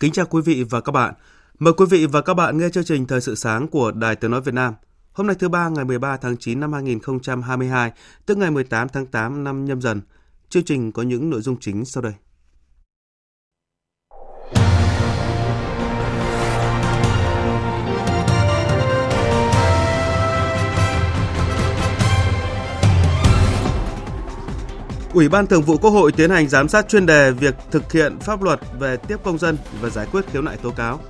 Kính chào quý vị và các bạn. Mời quý vị và các bạn nghe chương trình Thời sự sáng của Đài Tiếng Nói Việt Nam. Hôm nay thứ ba ngày 13 tháng 9 năm 2022, tức ngày 18 tháng 8 năm nhâm dần. Chương trình có những nội dung chính sau đây. Ủy ban Thường vụ Quốc hội tiến hành giám sát chuyên đề việc thực hiện pháp luật về tiếp công dân và giải quyết khiếu nại tố cáo.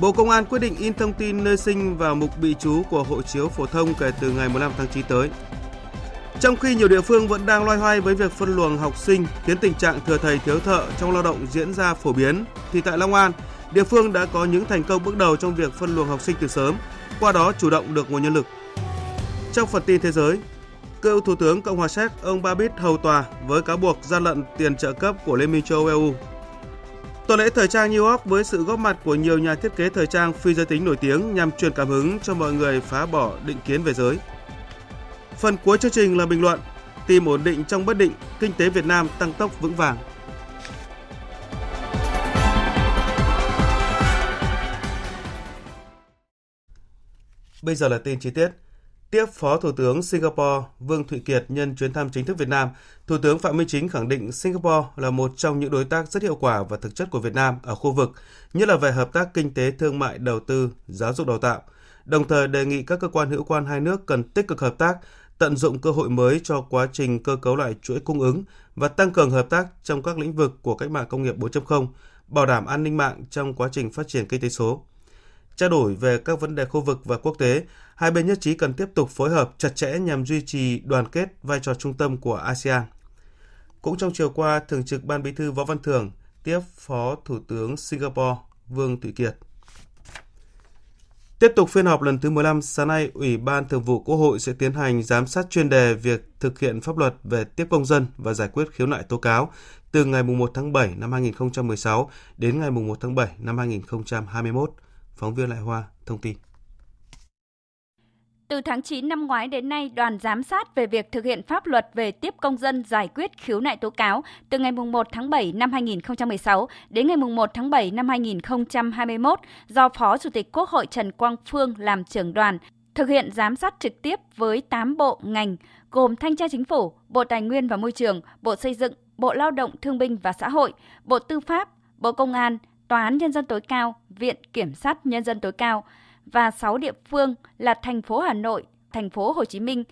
Bộ Công an quyết định in thông tin nơi sinh vào mục bị trú của hộ chiếu phổ thông kể từ ngày 15 tháng 9 tới. Trong khi nhiều địa phương vẫn đang loay hoay với việc phân luồng học sinh khiến tình trạng thừa thầy thiếu thợ trong lao động diễn ra phổ biến, thì tại Long An, địa phương đã có những thành công bước đầu trong việc phân luồng học sinh từ sớm, qua đó chủ động được nguồn nhân lực. Trong phần tin thế giới, cựu Thủ tướng Cộng hòa Séc ông Babis hầu tòa với cáo buộc gian lận tiền trợ cấp của Liên minh châu Âu EU. Tuần lễ thời trang New York với sự góp mặt của nhiều nhà thiết kế thời trang phi giới tính nổi tiếng nhằm truyền cảm hứng cho mọi người phá bỏ định kiến về giới. Phần cuối chương trình là bình luận, tìm ổn định trong bất định, kinh tế Việt Nam tăng tốc vững vàng. Bây giờ là tin chi tiết. Tiếp Phó Thủ tướng Singapore Vương Thụy Kiệt nhân chuyến thăm chính thức Việt Nam, Thủ tướng Phạm Minh Chính khẳng định Singapore là một trong những đối tác rất hiệu quả và thực chất của Việt Nam ở khu vực, nhất là về hợp tác kinh tế, thương mại, đầu tư, giáo dục đào tạo. Đồng thời đề nghị các cơ quan hữu quan hai nước cần tích cực hợp tác, tận dụng cơ hội mới cho quá trình cơ cấu lại chuỗi cung ứng và tăng cường hợp tác trong các lĩnh vực của cách mạng công nghiệp 4.0, bảo đảm an ninh mạng trong quá trình phát triển kinh tế số. Trao đổi về các vấn đề khu vực và quốc tế, hai bên nhất trí cần tiếp tục phối hợp chặt chẽ nhằm duy trì đoàn kết vai trò trung tâm của ASEAN. Cũng trong chiều qua, Thường trực Ban Bí thư Võ Văn Thưởng tiếp Phó Thủ tướng Singapore Vương Thụy Kiệt. Tiếp tục phiên họp lần thứ 15, sáng nay, Ủy ban Thường vụ Quốc hội sẽ tiến hành giám sát chuyên đề việc thực hiện pháp luật về tiếp công dân và giải quyết khiếu nại tố cáo từ ngày 1 tháng 7 năm 2016 đến ngày 1 tháng 7 năm 2021. Phóng viên Lại Hoa thông tin. Từ tháng 9 năm ngoái đến nay, đoàn giám sát về việc thực hiện pháp luật về tiếp công dân giải quyết khiếu nại tố cáo từ ngày 1 tháng 7 năm 2016 đến ngày 1 tháng 7 năm 2021 do Phó Chủ tịch Quốc hội Trần Quang Phương làm trưởng đoàn, thực hiện giám sát trực tiếp với 8 bộ ngành gồm Thanh tra Chính phủ, Bộ Tài nguyên và Môi trường, Bộ Xây dựng, Bộ Lao động Thương binh và Xã hội, Bộ Tư pháp, Bộ Công an, Tòa án Nhân dân tối cao, Viện Kiểm sát Nhân dân tối cao và 6 địa phương là thành phố Hà Nội, thành phố Hồ Chí Minh,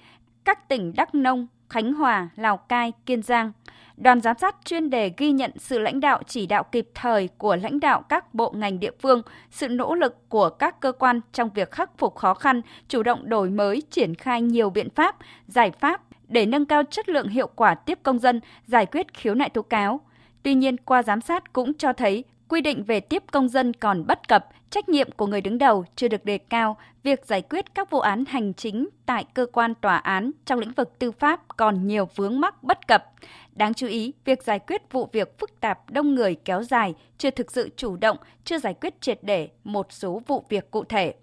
các tỉnh Đắk Nông, Khánh Hòa, Lào Cai, Kiên Giang. Đoàn giám sát chuyên đề ghi nhận sự lãnh đạo chỉ đạo kịp thời của lãnh đạo các bộ ngành địa phương, sự nỗ lực của các cơ quan trong việc khắc phục khó khăn, chủ động đổi mới, triển khai nhiều biện pháp, giải pháp để nâng cao chất lượng hiệu quả tiếp công dân, giải quyết khiếu nại tố cáo. Tuy nhiên, qua giám sát cũng cho thấy quy định về tiếp công dân còn bất cập, trách nhiệm của người đứng đầu chưa được đề cao, việc giải quyết các vụ án hành chính tại cơ quan tòa án trong lĩnh vực tư pháp còn nhiều vướng mắc bất cập. Đáng chú ý, việc giải quyết vụ việc phức tạp đông người kéo dài, chưa thực sự chủ động, chưa giải quyết triệt để một số vụ việc cụ thể.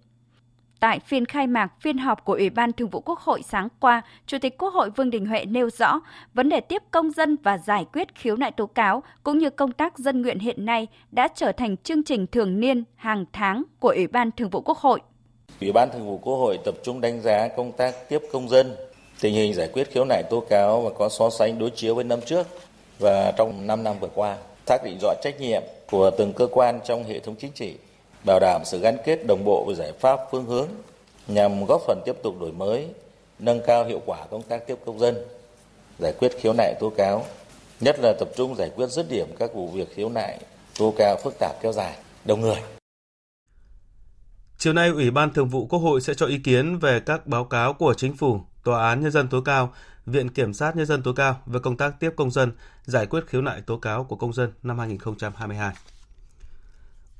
Tại phiên khai mạc phiên họp của Ủy ban Thường vụ Quốc hội sáng qua, Chủ tịch Quốc hội Vương Đình Huệ nêu rõ vấn đề tiếp công dân và giải quyết khiếu nại tố cáo cũng như công tác dân nguyện hiện nay đã trở thành chương trình thường niên hàng tháng của Ủy ban Thường vụ Quốc hội. Ủy ban Thường vụ Quốc hội tập trung đánh giá công tác tiếp công dân, tình hình giải quyết khiếu nại tố cáo và có so sánh đối chiếu với năm trước và trong 5 năm vừa qua, xác định rõ trách nhiệm của từng cơ quan trong hệ thống chính trị bảo đảm sự gắn kết đồng bộ với giải pháp phương hướng nhằm góp phần tiếp tục đổi mới, nâng cao hiệu quả công tác tiếp công dân, giải quyết khiếu nại tố cáo, nhất là tập trung giải quyết dứt điểm các vụ việc khiếu nại tố cáo phức tạp kéo dài, đông người. Chiều nay, Ủy ban Thường vụ Quốc hội sẽ cho ý kiến về các báo cáo của Chính phủ, Tòa án Nhân dân tối cao, Viện Kiểm sát Nhân dân tối cao về công tác tiếp công dân, giải quyết khiếu nại tố cáo của công dân năm 2022.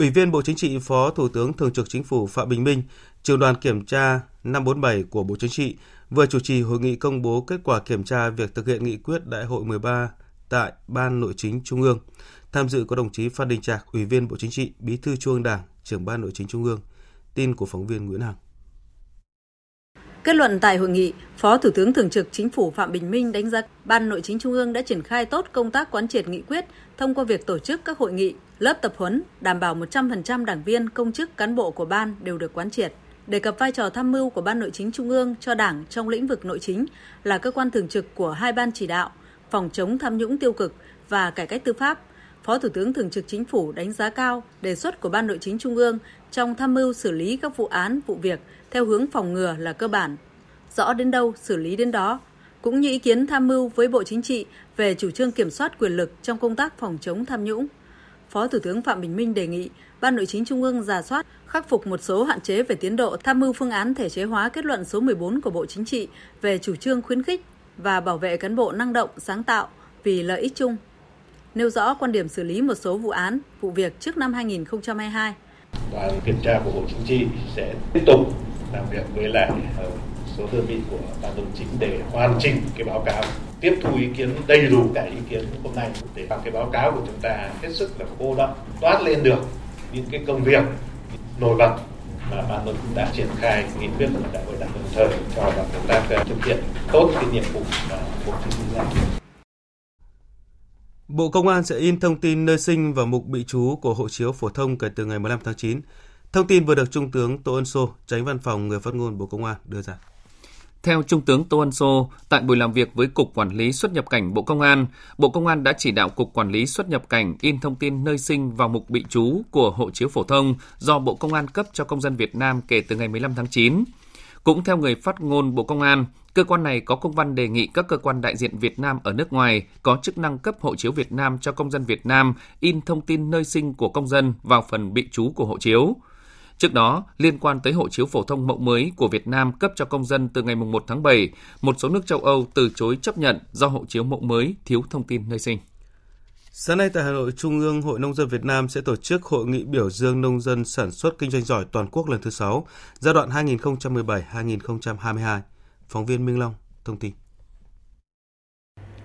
Ủy viên Bộ Chính trị, Phó Thủ tướng Thường trực Chính phủ Phạm Bình Minh, trường đoàn kiểm tra 547 của Bộ Chính trị vừa chủ trì hội nghị công bố kết quả kiểm tra việc thực hiện nghị quyết Đại hội 13 tại Ban Nội chính Trung ương. Tham dự có đồng chí Phan Đình Trạc, Ủy viên Bộ Chính trị, Bí thư Trung ương Đảng, trưởng Ban Nội chính Trung ương. Tin của phóng viên Nguyễn Hằng. Kết luận tại hội nghị, Phó Thủ tướng Thường trực Chính phủ Phạm Bình Minh đánh giá Ban Nội chính Trung ương đã triển khai tốt công tác quán triệt nghị quyết thông qua việc tổ chức các hội nghị, lớp tập huấn, đảm bảo 100% đảng viên, công chức, cán bộ của ban đều được quán triệt. Đề cập vai trò tham mưu của Ban Nội chính Trung ương cho Đảng trong lĩnh vực nội chính là cơ quan thường trực của hai ban chỉ đạo, phòng chống tham nhũng tiêu cực và cải cách tư pháp. Phó Thủ tướng Thường trực Chính phủ đánh giá cao đề xuất của Ban Nội chính Trung ương trong tham mưu xử lý các vụ án, vụ việc theo hướng phòng ngừa là cơ bản. Rõ đến đâu xử lý đến đó, cũng như ý kiến tham mưu với Bộ Chính trị về chủ trương kiểm soát quyền lực trong công tác phòng chống tham nhũng. Phó Thủ tướng Phạm Bình Minh đề nghị Ban Nội chính Trung ương giả soát, khắc phục một số hạn chế về tiến độ tham mưu phương án thể chế hóa kết luận số 14 của Bộ Chính trị về chủ trương khuyến khích và bảo vệ cán bộ năng động, sáng tạo vì lợi ích chung. Nêu rõ quan điểm xử lý một số vụ án, vụ việc trước năm 2022. Đoàn kiểm tra của Bộ Chính trị sẽ tiếp tục làm việc với lại ờ, số đơn vị của ban nội chính để hoàn chỉnh cái báo cáo tiếp thu ý kiến đầy đủ cả ý kiến hôm nay để bằng cái báo cáo của chúng ta hết sức là cô đọng toát lên được những cái công việc nổi bật mà ban nội cũng đã triển khai nghị quyết của đại hội đảng đồng thời cho và chúng ta thực hiện tốt cái nhiệm vụ mà bộ chính trị giao Bộ Công an sẽ in thông tin nơi sinh và mục bị trú của hộ chiếu phổ thông kể từ ngày 15 tháng 9. Thông tin vừa được Trung tướng Tô Ân Sô, tránh văn phòng người phát ngôn Bộ Công an đưa ra. Theo Trung tướng Tô Ân Sô, tại buổi làm việc với Cục Quản lý xuất nhập cảnh Bộ Công an, Bộ Công an đã chỉ đạo Cục Quản lý xuất nhập cảnh in thông tin nơi sinh vào mục bị trú của hộ chiếu phổ thông do Bộ Công an cấp cho công dân Việt Nam kể từ ngày 15 tháng 9. Cũng theo người phát ngôn Bộ Công an, cơ quan này có công văn đề nghị các cơ quan đại diện Việt Nam ở nước ngoài có chức năng cấp hộ chiếu Việt Nam cho công dân Việt Nam in thông tin nơi sinh của công dân vào phần bị trú của hộ chiếu. Trước đó, liên quan tới hộ chiếu phổ thông mẫu mới của Việt Nam cấp cho công dân từ ngày 1 tháng 7, một số nước châu Âu từ chối chấp nhận do hộ chiếu mẫu mới thiếu thông tin nơi sinh. Sáng nay tại Hà Nội, Trung ương Hội Nông dân Việt Nam sẽ tổ chức hội nghị biểu dương nông dân sản xuất kinh doanh giỏi toàn quốc lần thứ 6, giai đoạn 2017-2022. Phóng viên Minh Long thông tin.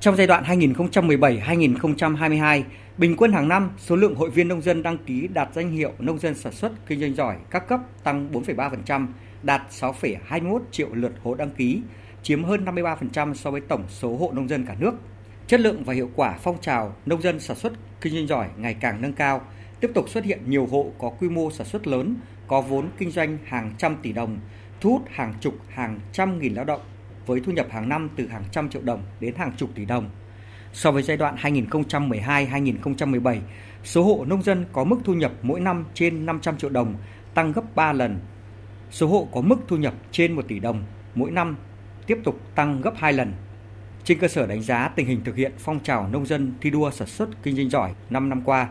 Trong giai đoạn 2017-2022, bình quân hàng năm, số lượng hội viên nông dân đăng ký đạt danh hiệu nông dân sản xuất kinh doanh giỏi các cấp tăng 4,3%, đạt 6,21 triệu lượt hộ đăng ký, chiếm hơn 53% so với tổng số hộ nông dân cả nước. Chất lượng và hiệu quả phong trào nông dân sản xuất kinh doanh giỏi ngày càng nâng cao, tiếp tục xuất hiện nhiều hộ có quy mô sản xuất lớn, có vốn kinh doanh hàng trăm tỷ đồng, thu hút hàng chục hàng trăm nghìn lao động với thu nhập hàng năm từ hàng trăm triệu đồng đến hàng chục tỷ đồng. So với giai đoạn 2012-2017, số hộ nông dân có mức thu nhập mỗi năm trên 500 triệu đồng tăng gấp 3 lần. Số hộ có mức thu nhập trên 1 tỷ đồng mỗi năm tiếp tục tăng gấp 2 lần. Trên cơ sở đánh giá tình hình thực hiện phong trào nông dân thi đua sản xuất kinh doanh giỏi 5 năm qua,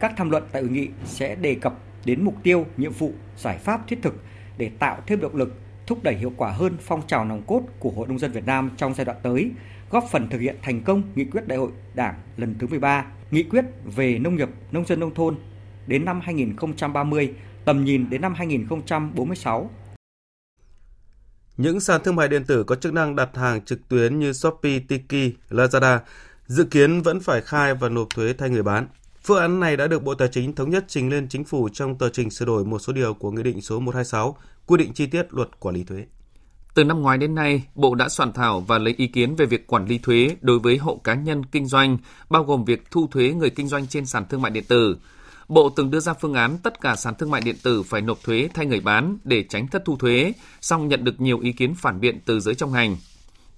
các tham luận tại hội nghị sẽ đề cập đến mục tiêu, nhiệm vụ, giải pháp thiết thực để tạo thêm động lực, thúc đẩy hiệu quả hơn phong trào nòng cốt của Hội nông dân Việt Nam trong giai đoạn tới, góp phần thực hiện thành công nghị quyết đại hội Đảng lần thứ 13, nghị quyết về nông nghiệp, nông dân nông thôn đến năm 2030, tầm nhìn đến năm 2046. Những sàn thương mại điện tử có chức năng đặt hàng trực tuyến như Shopee, Tiki, Lazada dự kiến vẫn phải khai và nộp thuế thay người bán. Phương án này đã được Bộ Tài chính thống nhất trình lên chính phủ trong tờ trình sửa đổi một số điều của Nghị định số 126 quy định chi tiết luật quản lý thuế. Từ năm ngoái đến nay, Bộ đã soạn thảo và lấy ý kiến về việc quản lý thuế đối với hộ cá nhân kinh doanh, bao gồm việc thu thuế người kinh doanh trên sàn thương mại điện tử. Bộ từng đưa ra phương án tất cả sàn thương mại điện tử phải nộp thuế thay người bán để tránh thất thu thuế, song nhận được nhiều ý kiến phản biện từ giới trong ngành.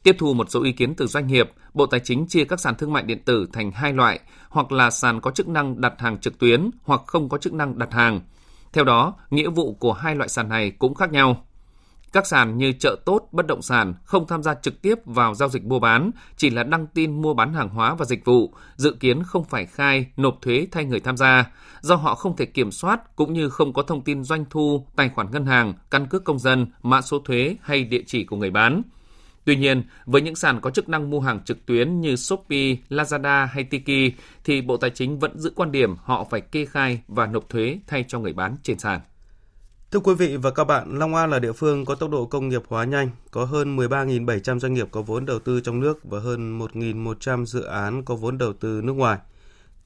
Tiếp thu một số ý kiến từ doanh nghiệp, Bộ Tài chính chia các sàn thương mại điện tử thành hai loại, hoặc là sàn có chức năng đặt hàng trực tuyến hoặc không có chức năng đặt hàng. Theo đó, nghĩa vụ của hai loại sàn này cũng khác nhau. Các sàn như chợ tốt, bất động sản không tham gia trực tiếp vào giao dịch mua bán, chỉ là đăng tin mua bán hàng hóa và dịch vụ, dự kiến không phải khai, nộp thuế thay người tham gia, do họ không thể kiểm soát cũng như không có thông tin doanh thu, tài khoản ngân hàng, căn cước công dân, mã số thuế hay địa chỉ của người bán. Tuy nhiên, với những sàn có chức năng mua hàng trực tuyến như Shopee, Lazada hay Tiki, thì Bộ Tài chính vẫn giữ quan điểm họ phải kê khai và nộp thuế thay cho người bán trên sàn. Thưa quý vị và các bạn, Long An là địa phương có tốc độ công nghiệp hóa nhanh, có hơn 13.700 doanh nghiệp có vốn đầu tư trong nước và hơn 1.100 dự án có vốn đầu tư nước ngoài.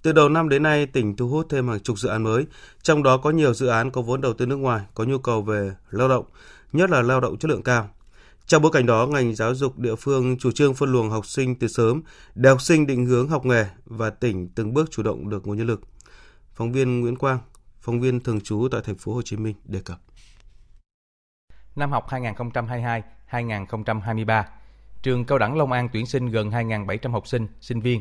Từ đầu năm đến nay, tỉnh thu hút thêm hàng chục dự án mới, trong đó có nhiều dự án có vốn đầu tư nước ngoài, có nhu cầu về lao động, nhất là lao động chất lượng cao. Trong bối cảnh đó, ngành giáo dục địa phương chủ trương phân luồng học sinh từ sớm để học sinh định hướng học nghề và tỉnh từng bước chủ động được nguồn nhân lực. Phóng viên Nguyễn Quang, phóng viên thường trú tại thành phố Hồ Chí Minh đề cập. Năm học 2022-2023, trường Cao đẳng Long An tuyển sinh gần 2.700 học sinh, sinh viên,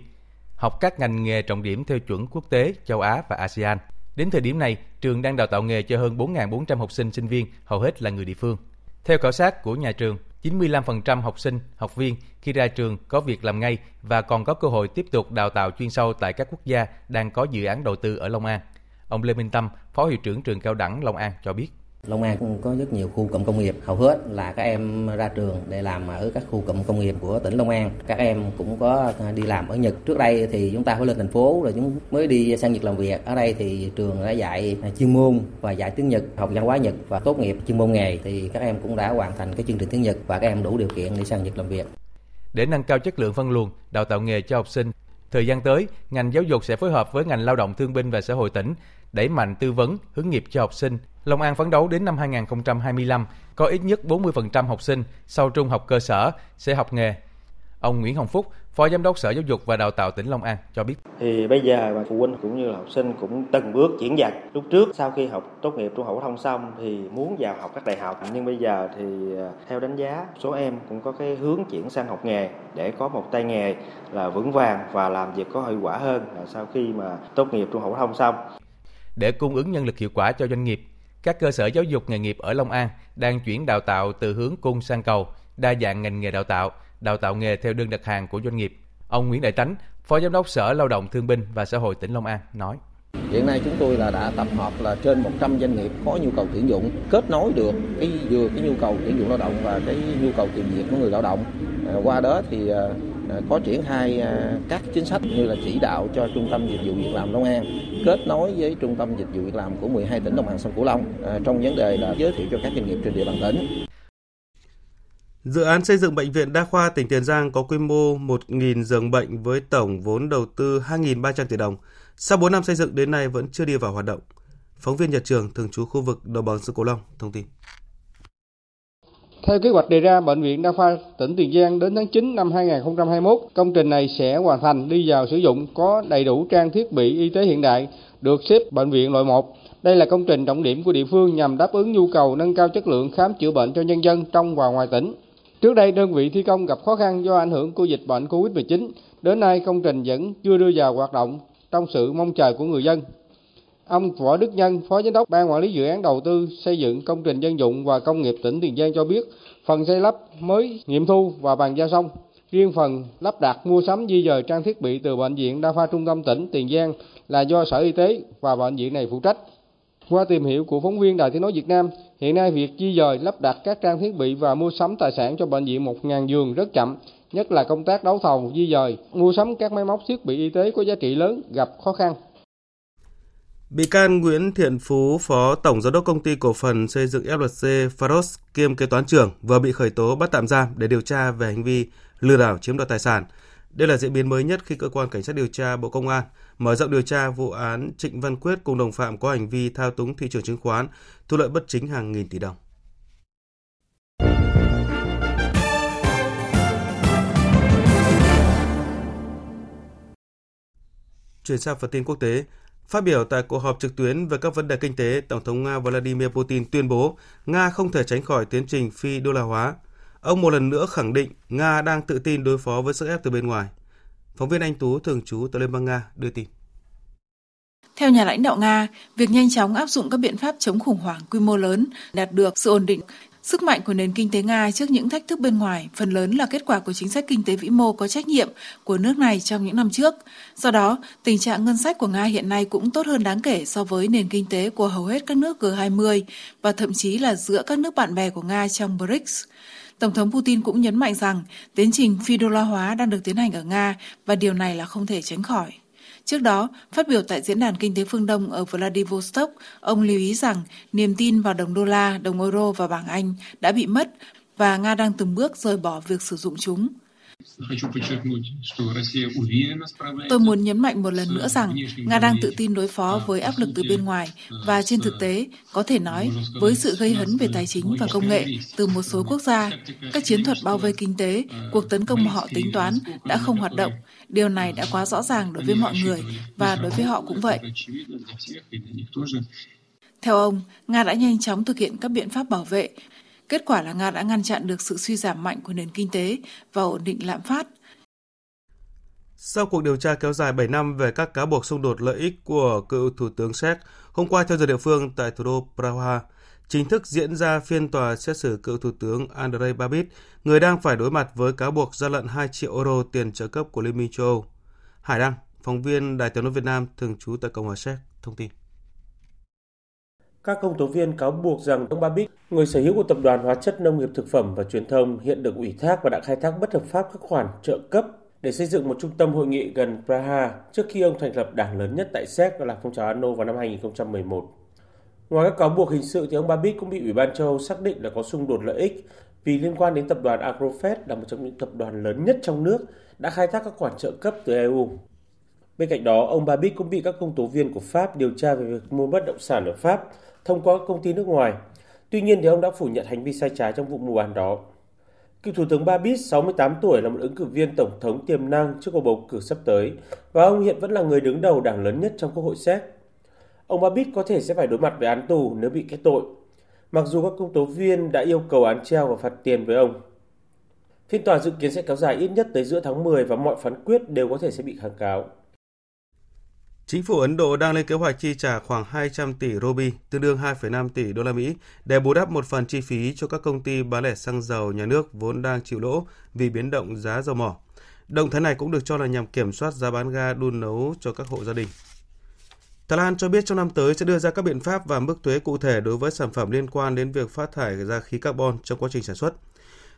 học các ngành nghề trọng điểm theo chuẩn quốc tế, châu Á và ASEAN. Đến thời điểm này, trường đang đào tạo nghề cho hơn 4.400 học sinh, sinh viên, hầu hết là người địa phương. Theo khảo sát của nhà trường, 95% học sinh, học viên khi ra trường có việc làm ngay và còn có cơ hội tiếp tục đào tạo chuyên sâu tại các quốc gia đang có dự án đầu tư ở Long An. Ông Lê Minh Tâm, Phó Hiệu trưởng trường Cao đẳng Long An cho biết. Long An cũng có rất nhiều khu cụm công nghiệp, hầu hết là các em ra trường để làm ở các khu cụm công nghiệp của tỉnh Long An. Các em cũng có đi làm ở Nhật. Trước đây thì chúng ta phải lên thành phố rồi chúng mới đi sang Nhật làm việc. Ở đây thì trường đã dạy chuyên môn và dạy tiếng Nhật, học văn hóa Nhật và tốt nghiệp chuyên môn nghề thì các em cũng đã hoàn thành cái chương trình tiếng Nhật và các em đủ điều kiện để sang Nhật làm việc. Để nâng cao chất lượng phân luồng, đào tạo nghề cho học sinh, thời gian tới, ngành giáo dục sẽ phối hợp với ngành lao động thương binh và xã hội tỉnh đẩy mạnh tư vấn, hướng nghiệp cho học sinh. Long An phấn đấu đến năm 2025 có ít nhất 40% học sinh sau trung học cơ sở sẽ học nghề. Ông Nguyễn Hồng Phúc, Phó Giám đốc Sở Giáo dục và Đào tạo tỉnh Long An cho biết. Thì bây giờ mà phụ huynh cũng như là học sinh cũng từng bước chuyển dần. Lúc trước sau khi học tốt nghiệp trung học phổ thông xong thì muốn vào học các đại học nhưng bây giờ thì à, theo đánh giá số em cũng có cái hướng chuyển sang học nghề để có một tay nghề là vững vàng và làm việc có hiệu quả hơn là sau khi mà tốt nghiệp trung học phổ thông xong. Để cung ứng nhân lực hiệu quả cho doanh nghiệp, các cơ sở giáo dục nghề nghiệp ở Long An đang chuyển đào tạo từ hướng cung sang cầu, đa dạng ngành nghề đào tạo, đào tạo nghề theo đơn đặt hàng của doanh nghiệp. Ông Nguyễn Đại Tánh, Phó Giám đốc Sở Lao động Thương binh và Xã hội tỉnh Long An nói. Hiện nay chúng tôi là đã tập hợp là trên 100 doanh nghiệp có nhu cầu tuyển dụng kết nối được cái vừa cái nhu cầu tuyển dụng lao động và cái nhu cầu tìm việc của người lao động. Ờ, qua đó thì ờ, Ờ, có triển khai ờ, các chính sách như là chỉ đạo cho trung tâm dịch vụ việc làm Long An kết nối với trung tâm dịch vụ việc làm của 12 tỉnh đồng bằng sông Cửu Long ờ, trong vấn đề là giới thiệu cho các doanh nghiệp trên địa bàn tỉnh. Dự án xây dựng bệnh viện đa khoa tỉnh Tiền Giang có quy mô 1.000 giường bệnh với tổng vốn đầu tư 2.300 tỷ đồng. Sau 4 năm xây dựng đến nay vẫn chưa đi vào hoạt động. Phóng viên Nhật Trường, thường trú khu vực đồng bằng sông Cửu Long thông tin. Theo kế hoạch đề ra, Bệnh viện Đa khoa tỉnh Tiền Giang đến tháng 9 năm 2021, công trình này sẽ hoàn thành đi vào sử dụng có đầy đủ trang thiết bị y tế hiện đại, được xếp bệnh viện loại 1. Đây là công trình trọng điểm của địa phương nhằm đáp ứng nhu cầu nâng cao chất lượng khám chữa bệnh cho nhân dân trong và ngoài tỉnh. Trước đây đơn vị thi công gặp khó khăn do ảnh hưởng của dịch bệnh Covid-19, đến nay công trình vẫn chưa đưa vào hoạt động trong sự mong chờ của người dân. Ông Võ Đức Nhân, Phó Giám đốc Ban Quản lý Dự án Đầu tư Xây dựng Công trình Dân dụng và Công nghiệp tỉnh Tiền Giang cho biết, phần xây lắp mới nghiệm thu và bàn giao xong. Riêng phần lắp đặt mua sắm di dời trang thiết bị từ Bệnh viện Đa khoa Trung tâm tỉnh Tiền Giang là do Sở Y tế và bệnh viện này phụ trách. Qua tìm hiểu của phóng viên Đài Tiếng Nói Việt Nam, hiện nay việc di dời lắp đặt các trang thiết bị và mua sắm tài sản cho bệnh viện 1.000 giường rất chậm, nhất là công tác đấu thầu di dời, mua sắm các máy móc thiết bị y tế có giá trị lớn gặp khó khăn. Bị can Nguyễn Thiện Phú, Phó Tổng Giám đốc Công ty Cổ phần Xây dựng FLC Pharos kiêm kế toán trưởng vừa bị khởi tố bắt tạm giam để điều tra về hành vi lừa đảo chiếm đoạt tài sản. Đây là diễn biến mới nhất khi cơ quan cảnh sát điều tra Bộ Công an mở rộng điều tra vụ án Trịnh Văn Quyết cùng đồng phạm có hành vi thao túng thị trường chứng khoán, thu lợi bất chính hàng nghìn tỷ đồng. Chuyển sang phần tin quốc tế, Phát biểu tại cuộc họp trực tuyến về các vấn đề kinh tế, Tổng thống Nga Vladimir Putin tuyên bố Nga không thể tránh khỏi tiến trình phi đô la hóa. Ông một lần nữa khẳng định Nga đang tự tin đối phó với sức ép từ bên ngoài. Phóng viên Anh Tú thường trú tại Liên bang Nga đưa tin. Theo nhà lãnh đạo Nga, việc nhanh chóng áp dụng các biện pháp chống khủng hoảng quy mô lớn đạt được sự ổn định Sức mạnh của nền kinh tế Nga trước những thách thức bên ngoài phần lớn là kết quả của chính sách kinh tế vĩ mô có trách nhiệm của nước này trong những năm trước. Do đó, tình trạng ngân sách của Nga hiện nay cũng tốt hơn đáng kể so với nền kinh tế của hầu hết các nước G20 và thậm chí là giữa các nước bạn bè của Nga trong BRICS. Tổng thống Putin cũng nhấn mạnh rằng tiến trình phi đô la hóa đang được tiến hành ở Nga và điều này là không thể tránh khỏi. Trước đó, phát biểu tại Diễn đàn Kinh tế Phương Đông ở Vladivostok, ông lưu ý rằng niềm tin vào đồng đô la, đồng euro và bảng Anh đã bị mất và Nga đang từng bước rời bỏ việc sử dụng chúng. Tôi muốn nhấn mạnh một lần nữa rằng Nga đang tự tin đối phó với áp lực từ bên ngoài và trên thực tế, có thể nói, với sự gây hấn về tài chính và công nghệ từ một số quốc gia, các chiến thuật bao vây kinh tế, cuộc tấn công mà họ tính toán đã không hoạt động. Điều này đã quá rõ ràng đối với mọi người và đối với họ cũng vậy. Theo ông, Nga đã nhanh chóng thực hiện các biện pháp bảo vệ Kết quả là Nga đã ngăn chặn được sự suy giảm mạnh của nền kinh tế và ổn định lạm phát. Sau cuộc điều tra kéo dài 7 năm về các cáo buộc xung đột lợi ích của cựu Thủ tướng Séc, hôm qua theo giờ địa phương tại thủ đô Praha, chính thức diễn ra phiên tòa xét xử cựu Thủ tướng Andrei Babis, người đang phải đối mặt với cáo buộc gian lận 2 triệu euro tiền trợ cấp của Liên minh châu Âu. Hải Đăng, phóng viên Đài tiếng nói Việt Nam thường trú tại Cộng hòa Séc, thông tin. Các công tố viên cáo buộc rằng ông Babic, người sở hữu của tập đoàn hóa chất nông nghiệp thực phẩm và truyền thông, hiện được ủy thác và đã khai thác bất hợp pháp các khoản trợ cấp để xây dựng một trung tâm hội nghị gần Praha trước khi ông thành lập đảng lớn nhất tại Séc là phong trào Ano vào năm 2011. Ngoài các cáo buộc hình sự thì ông Babic cũng bị Ủy ban châu Âu xác định là có xung đột lợi ích vì liên quan đến tập đoàn Agrofert là một trong những tập đoàn lớn nhất trong nước đã khai thác các khoản trợ cấp từ EU. Bên cạnh đó, ông Babic cũng bị các công tố viên của Pháp điều tra về việc mua bất động sản ở Pháp thông qua các công ty nước ngoài. Tuy nhiên thì ông đã phủ nhận hành vi sai trái trong vụ mua bán đó. Cựu Thủ tướng Babis, 68 tuổi, là một ứng cử viên tổng thống tiềm năng trước cuộc bầu cử sắp tới và ông hiện vẫn là người đứng đầu đảng lớn nhất trong Quốc hội Séc. Ông Babis có thể sẽ phải đối mặt với án tù nếu bị kết tội, mặc dù các công tố viên đã yêu cầu án treo và phạt tiền với ông. Phiên tòa dự kiến sẽ kéo dài ít nhất tới giữa tháng 10 và mọi phán quyết đều có thể sẽ bị kháng cáo. Chính phủ Ấn Độ đang lên kế hoạch chi trả khoảng 200 tỷ ruby, tương đương 2,5 tỷ đô la Mỹ, để bù đắp một phần chi phí cho các công ty bán lẻ xăng dầu nhà nước vốn đang chịu lỗ vì biến động giá dầu mỏ. Động thái này cũng được cho là nhằm kiểm soát giá bán ga đun nấu cho các hộ gia đình. Thái Lan cho biết trong năm tới sẽ đưa ra các biện pháp và mức thuế cụ thể đối với sản phẩm liên quan đến việc phát thải ra khí carbon trong quá trình sản xuất.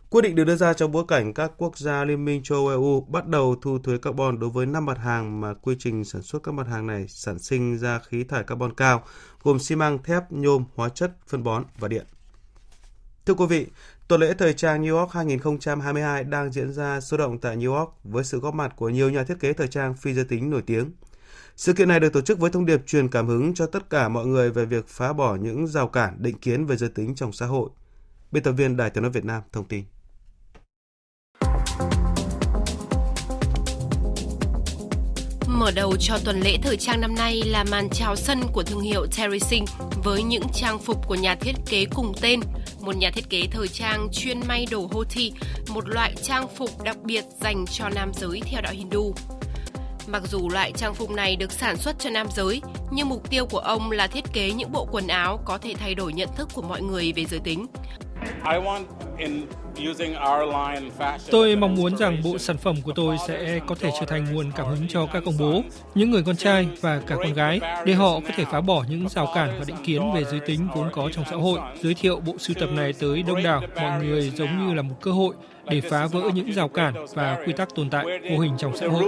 Quyết định được đưa ra trong bối cảnh các quốc gia Liên minh châu EU bắt đầu thu thuế carbon đối với 5 mặt hàng mà quy trình sản xuất các mặt hàng này sản sinh ra khí thải carbon cao, gồm xi măng, thép, nhôm, hóa chất, phân bón và điện. Thưa quý vị, tuần lễ thời trang New York 2022 đang diễn ra sôi động tại New York với sự góp mặt của nhiều nhà thiết kế thời trang phi giới tính nổi tiếng. Sự kiện này được tổ chức với thông điệp truyền cảm hứng cho tất cả mọi người về việc phá bỏ những rào cản định kiến về giới tính trong xã hội. Biên tập viên Đài tiếng nói Việt Nam thông tin. Mở đầu cho tuần lễ thời trang năm nay là màn chào sân của thương hiệu Terry Singh với những trang phục của nhà thiết kế cùng tên, một nhà thiết kế thời trang chuyên may đồ hoti, một loại trang phục đặc biệt dành cho nam giới theo đạo Hindu. Mặc dù loại trang phục này được sản xuất cho nam giới, nhưng mục tiêu của ông là thiết kế những bộ quần áo có thể thay đổi nhận thức của mọi người về giới tính. Tôi mong muốn rằng bộ sản phẩm của tôi sẽ có thể trở thành nguồn cảm hứng cho các ông bố, những người con trai và cả con gái để họ có thể phá bỏ những rào cản và định kiến về giới tính vốn có trong xã hội. Giới thiệu bộ sưu tập này tới đông đảo mọi người giống như là một cơ hội để phá vỡ những rào cản và quy tắc tồn tại vô hình trong xã hội.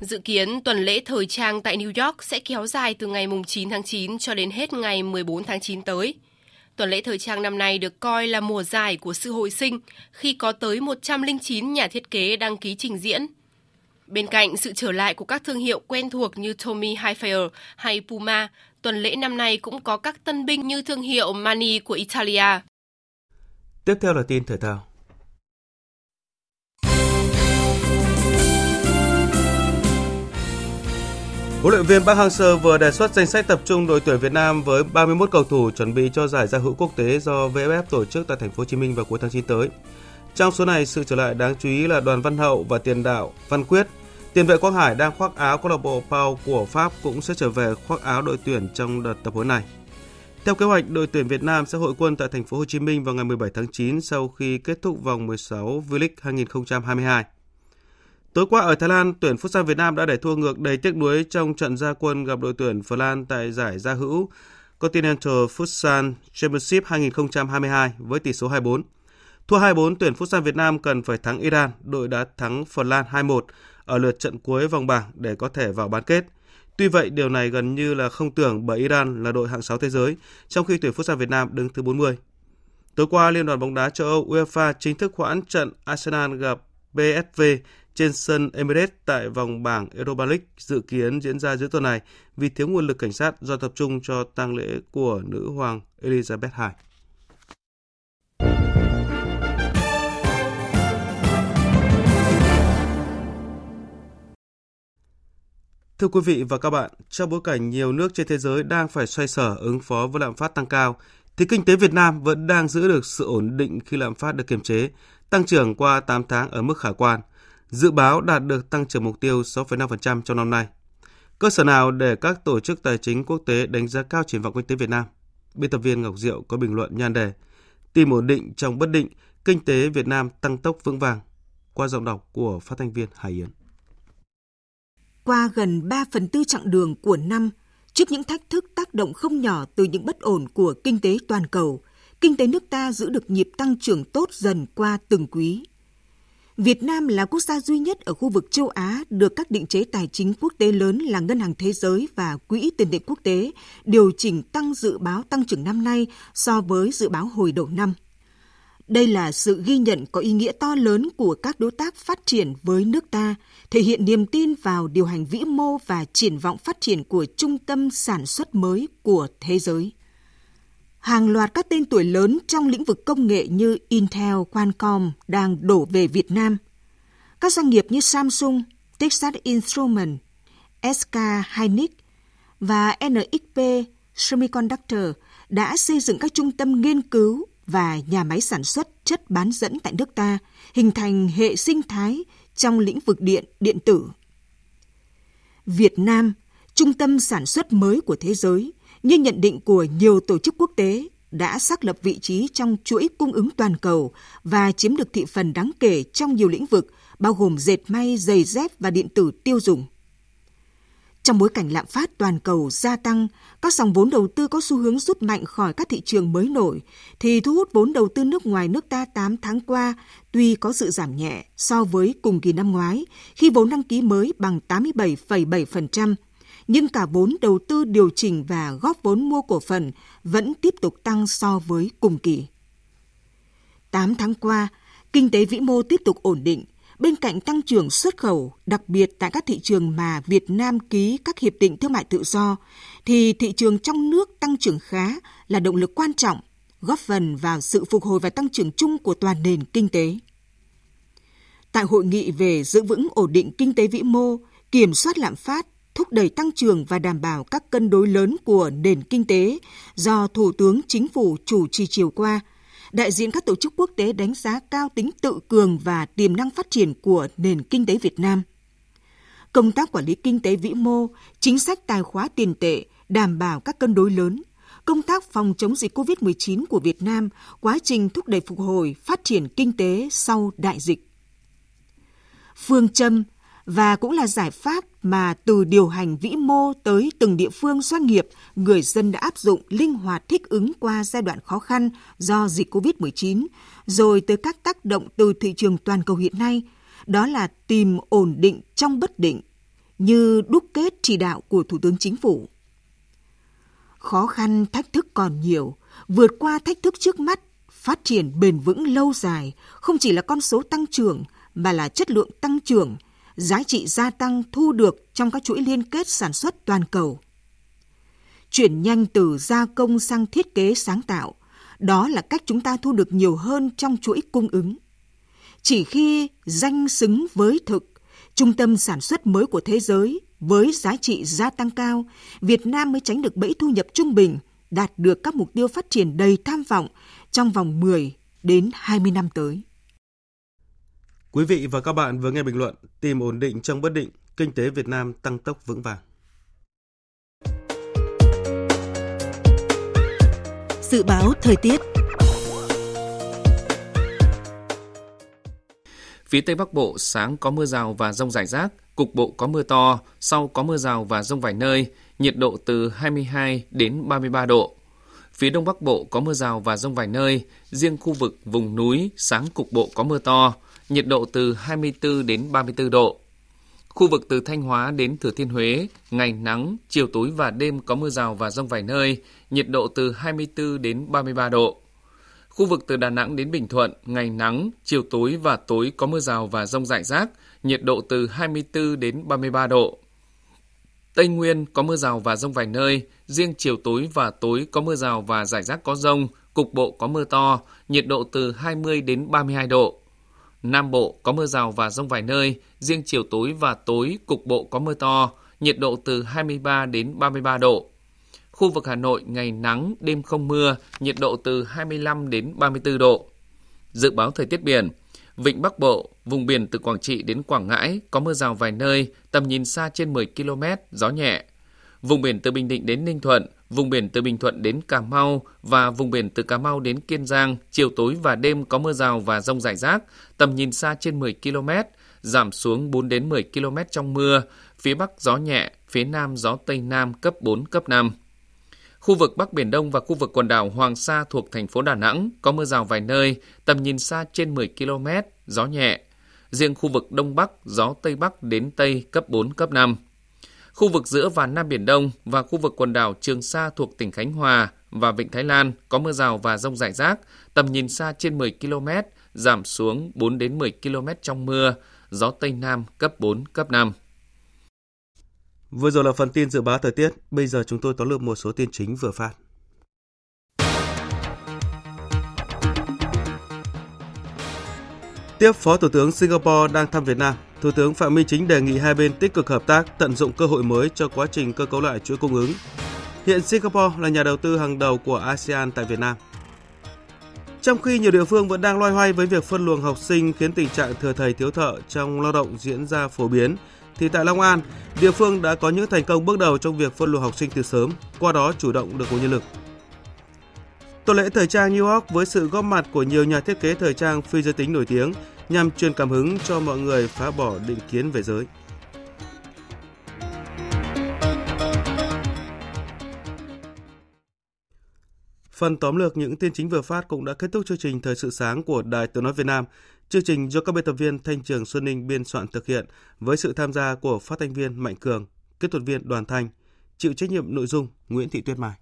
Dự kiến tuần lễ thời trang tại New York sẽ kéo dài từ ngày 9 tháng 9 cho đến hết ngày 14 tháng 9 tới. Tuần lễ thời trang năm nay được coi là mùa giải của sự hồi sinh khi có tới 109 nhà thiết kế đăng ký trình diễn. Bên cạnh sự trở lại của các thương hiệu quen thuộc như Tommy Hilfiger hay Puma, tuần lễ năm nay cũng có các tân binh như thương hiệu Mani của Italia. Tiếp theo là tin thể thao. Huấn luyện viên Park Hang-seo vừa đề xuất danh sách tập trung đội tuyển Việt Nam với 31 cầu thủ chuẩn bị cho giải giao hữu quốc tế do VFF tổ chức tại thành phố Hồ Chí Minh vào cuối tháng 9 tới. Trong số này, sự trở lại đáng chú ý là Đoàn Văn Hậu và tiền đạo Văn Quyết. Tiền vệ Quang Hải đang khoác áo câu lạc bộ Pau của Pháp cũng sẽ trở về khoác áo đội tuyển trong đợt tập huấn này. Theo kế hoạch, đội tuyển Việt Nam sẽ hội quân tại thành phố Hồ Chí Minh vào ngày 17 tháng 9 sau khi kết thúc vòng 16 V-League 2022. Tối qua ở Thái Lan, tuyển Futsal Việt Nam đã để thua ngược đầy tiếc nuối trong trận gia quân gặp đội tuyển Phần Lan tại giải gia hữu Continental Futsal Championship 2022 với tỷ số 2-4. Thua 2-4, tuyển Futsal Việt Nam cần phải thắng Iran, đội đã thắng Phần Lan 2-1 ở lượt trận cuối vòng bảng để có thể vào bán kết. Tuy vậy, điều này gần như là không tưởng bởi Iran là đội hạng 6 thế giới, trong khi tuyển Futsal Việt Nam đứng thứ 40. Tối qua, Liên đoàn bóng đá châu Âu UEFA chính thức hoãn trận Arsenal gặp PSV trên sân Emirates tại vòng bảng Europa League dự kiến diễn ra giữa tuần này vì thiếu nguồn lực cảnh sát do tập trung cho tang lễ của nữ hoàng Elizabeth II. Thưa quý vị và các bạn, trong bối cảnh nhiều nước trên thế giới đang phải xoay sở ứng phó với lạm phát tăng cao, thì kinh tế Việt Nam vẫn đang giữ được sự ổn định khi lạm phát được kiềm chế, tăng trưởng qua 8 tháng ở mức khả quan, dự báo đạt được tăng trưởng mục tiêu 6,5% trong năm nay. Cơ sở nào để các tổ chức tài chính quốc tế đánh giá cao triển vọng kinh tế Việt Nam? Biên tập viên Ngọc Diệu có bình luận nhan đề Tìm ổn định trong bất định, kinh tế Việt Nam tăng tốc vững vàng qua giọng đọc của phát thanh viên Hải Yến. Qua gần 3 phần tư chặng đường của năm, trước những thách thức tác động không nhỏ từ những bất ổn của kinh tế toàn cầu, kinh tế nước ta giữ được nhịp tăng trưởng tốt dần qua từng quý. Việt Nam là quốc gia duy nhất ở khu vực châu Á được các định chế tài chính quốc tế lớn là Ngân hàng Thế giới và Quỹ tiền tệ quốc tế điều chỉnh tăng dự báo tăng trưởng năm nay so với dự báo hồi đầu năm. Đây là sự ghi nhận có ý nghĩa to lớn của các đối tác phát triển với nước ta, thể hiện niềm tin vào điều hành vĩ mô và triển vọng phát triển của trung tâm sản xuất mới của thế giới. Hàng loạt các tên tuổi lớn trong lĩnh vực công nghệ như Intel, Qualcomm đang đổ về Việt Nam. Các doanh nghiệp như Samsung, Texas Instruments, SK Hynix và NXP Semiconductor đã xây dựng các trung tâm nghiên cứu và nhà máy sản xuất chất bán dẫn tại nước ta, hình thành hệ sinh thái trong lĩnh vực điện, điện tử. Việt Nam, trung tâm sản xuất mới của thế giới, như nhận định của nhiều tổ chức quốc tế, đã xác lập vị trí trong chuỗi cung ứng toàn cầu và chiếm được thị phần đáng kể trong nhiều lĩnh vực, bao gồm dệt may, giày dép và điện tử tiêu dùng. Trong bối cảnh lạm phát toàn cầu gia tăng, các dòng vốn đầu tư có xu hướng rút mạnh khỏi các thị trường mới nổi, thì thu hút vốn đầu tư nước ngoài nước ta 8 tháng qua tuy có sự giảm nhẹ so với cùng kỳ năm ngoái, khi vốn đăng ký mới bằng 87,7%, nhưng cả vốn đầu tư điều chỉnh và góp vốn mua cổ phần vẫn tiếp tục tăng so với cùng kỳ. 8 tháng qua, kinh tế vĩ mô tiếp tục ổn định, Bên cạnh tăng trưởng xuất khẩu, đặc biệt tại các thị trường mà Việt Nam ký các hiệp định thương mại tự do, thì thị trường trong nước tăng trưởng khá là động lực quan trọng, góp phần vào sự phục hồi và tăng trưởng chung của toàn nền kinh tế. Tại hội nghị về giữ vững ổn định kinh tế vĩ mô, kiểm soát lạm phát, thúc đẩy tăng trưởng và đảm bảo các cân đối lớn của nền kinh tế do Thủ tướng Chính phủ chủ trì chiều qua – đại diện các tổ chức quốc tế đánh giá cao tính tự cường và tiềm năng phát triển của nền kinh tế Việt Nam. Công tác quản lý kinh tế vĩ mô, chính sách tài khóa tiền tệ, đảm bảo các cân đối lớn, công tác phòng chống dịch COVID-19 của Việt Nam, quá trình thúc đẩy phục hồi, phát triển kinh tế sau đại dịch. Phương châm và cũng là giải pháp mà từ điều hành vĩ mô tới từng địa phương doanh nghiệp, người dân đã áp dụng linh hoạt thích ứng qua giai đoạn khó khăn do dịch COVID-19, rồi tới các tác động từ thị trường toàn cầu hiện nay, đó là tìm ổn định trong bất định, như đúc kết chỉ đạo của Thủ tướng Chính phủ. Khó khăn, thách thức còn nhiều, vượt qua thách thức trước mắt, phát triển bền vững lâu dài không chỉ là con số tăng trưởng mà là chất lượng tăng trưởng – giá trị gia tăng thu được trong các chuỗi liên kết sản xuất toàn cầu. Chuyển nhanh từ gia công sang thiết kế sáng tạo, đó là cách chúng ta thu được nhiều hơn trong chuỗi cung ứng. Chỉ khi danh xứng với thực, trung tâm sản xuất mới của thế giới với giá trị gia tăng cao, Việt Nam mới tránh được bẫy thu nhập trung bình, đạt được các mục tiêu phát triển đầy tham vọng trong vòng 10 đến 20 năm tới. Quý vị và các bạn vừa nghe bình luận tìm ổn định trong bất định, kinh tế Việt Nam tăng tốc vững vàng. Dự báo thời tiết Phía Tây Bắc Bộ sáng có mưa rào và rông rải rác, cục bộ có mưa to, sau có mưa rào và rông vài nơi, nhiệt độ từ 22 đến 33 độ. Phía Đông Bắc Bộ có mưa rào và rông vài nơi, riêng khu vực vùng núi sáng cục bộ có mưa to, nhiệt độ từ 24 đến 34 độ. Khu vực từ Thanh Hóa đến Thừa Thiên Huế, ngày nắng, chiều tối và đêm có mưa rào và rông vài nơi, nhiệt độ từ 24 đến 33 độ. Khu vực từ Đà Nẵng đến Bình Thuận, ngày nắng, chiều tối và tối có mưa rào và rông rải rác, nhiệt độ từ 24 đến 33 độ. Tây Nguyên có mưa rào và rông vài nơi, riêng chiều tối và tối có mưa rào và rải rác có rông, cục bộ có mưa to, nhiệt độ từ 20 đến 32 độ. Nam Bộ có mưa rào và rông vài nơi, riêng chiều tối và tối cục bộ có mưa to, nhiệt độ từ 23 đến 33 độ. Khu vực Hà Nội ngày nắng, đêm không mưa, nhiệt độ từ 25 đến 34 độ. Dự báo thời tiết biển, Vịnh Bắc Bộ, vùng biển từ Quảng Trị đến Quảng Ngãi có mưa rào vài nơi, tầm nhìn xa trên 10 km, gió nhẹ. Vùng biển từ Bình Định đến Ninh Thuận, vùng biển từ Bình Thuận đến Cà Mau và vùng biển từ Cà Mau đến Kiên Giang, chiều tối và đêm có mưa rào và rông rải rác, tầm nhìn xa trên 10 km, giảm xuống 4 đến 10 km trong mưa, phía Bắc gió nhẹ, phía Nam gió Tây Nam cấp 4, cấp 5. Khu vực Bắc Biển Đông và khu vực quần đảo Hoàng Sa thuộc thành phố Đà Nẵng có mưa rào vài nơi, tầm nhìn xa trên 10 km, gió nhẹ. Riêng khu vực Đông Bắc, gió Tây Bắc đến Tây cấp 4, cấp 5. Khu vực giữa và Nam Biển Đông và khu vực quần đảo Trường Sa thuộc tỉnh Khánh Hòa và Vịnh Thái Lan có mưa rào và rông rải rác, tầm nhìn xa trên 10 km, giảm xuống 4 đến 10 km trong mưa, gió Tây Nam cấp 4, cấp 5. Vừa rồi là phần tin dự báo thời tiết, bây giờ chúng tôi tóm lược một số tin chính vừa phát. Tiếp Phó Thủ tướng Singapore đang thăm Việt Nam, Thủ tướng Phạm Minh Chính đề nghị hai bên tích cực hợp tác, tận dụng cơ hội mới cho quá trình cơ cấu lại chuỗi cung ứng. Hiện Singapore là nhà đầu tư hàng đầu của ASEAN tại Việt Nam. Trong khi nhiều địa phương vẫn đang loay hoay với việc phân luồng học sinh khiến tình trạng thừa thầy thiếu thợ trong lao động diễn ra phổ biến, thì tại Long An, địa phương đã có những thành công bước đầu trong việc phân luồng học sinh từ sớm, qua đó chủ động được nguồn nhân lực. Tuần lễ thời trang New York với sự góp mặt của nhiều nhà thiết kế thời trang phi giới tính nổi tiếng nhằm truyền cảm hứng cho mọi người phá bỏ định kiến về giới. Phần tóm lược những tin chính vừa phát cũng đã kết thúc chương trình Thời sự sáng của Đài Tiếng Nói Việt Nam. Chương trình do các biên tập viên Thanh Trường Xuân Ninh biên soạn thực hiện với sự tham gia của phát thanh viên Mạnh Cường, kỹ thuật viên Đoàn Thanh, chịu trách nhiệm nội dung Nguyễn Thị Tuyết Mai.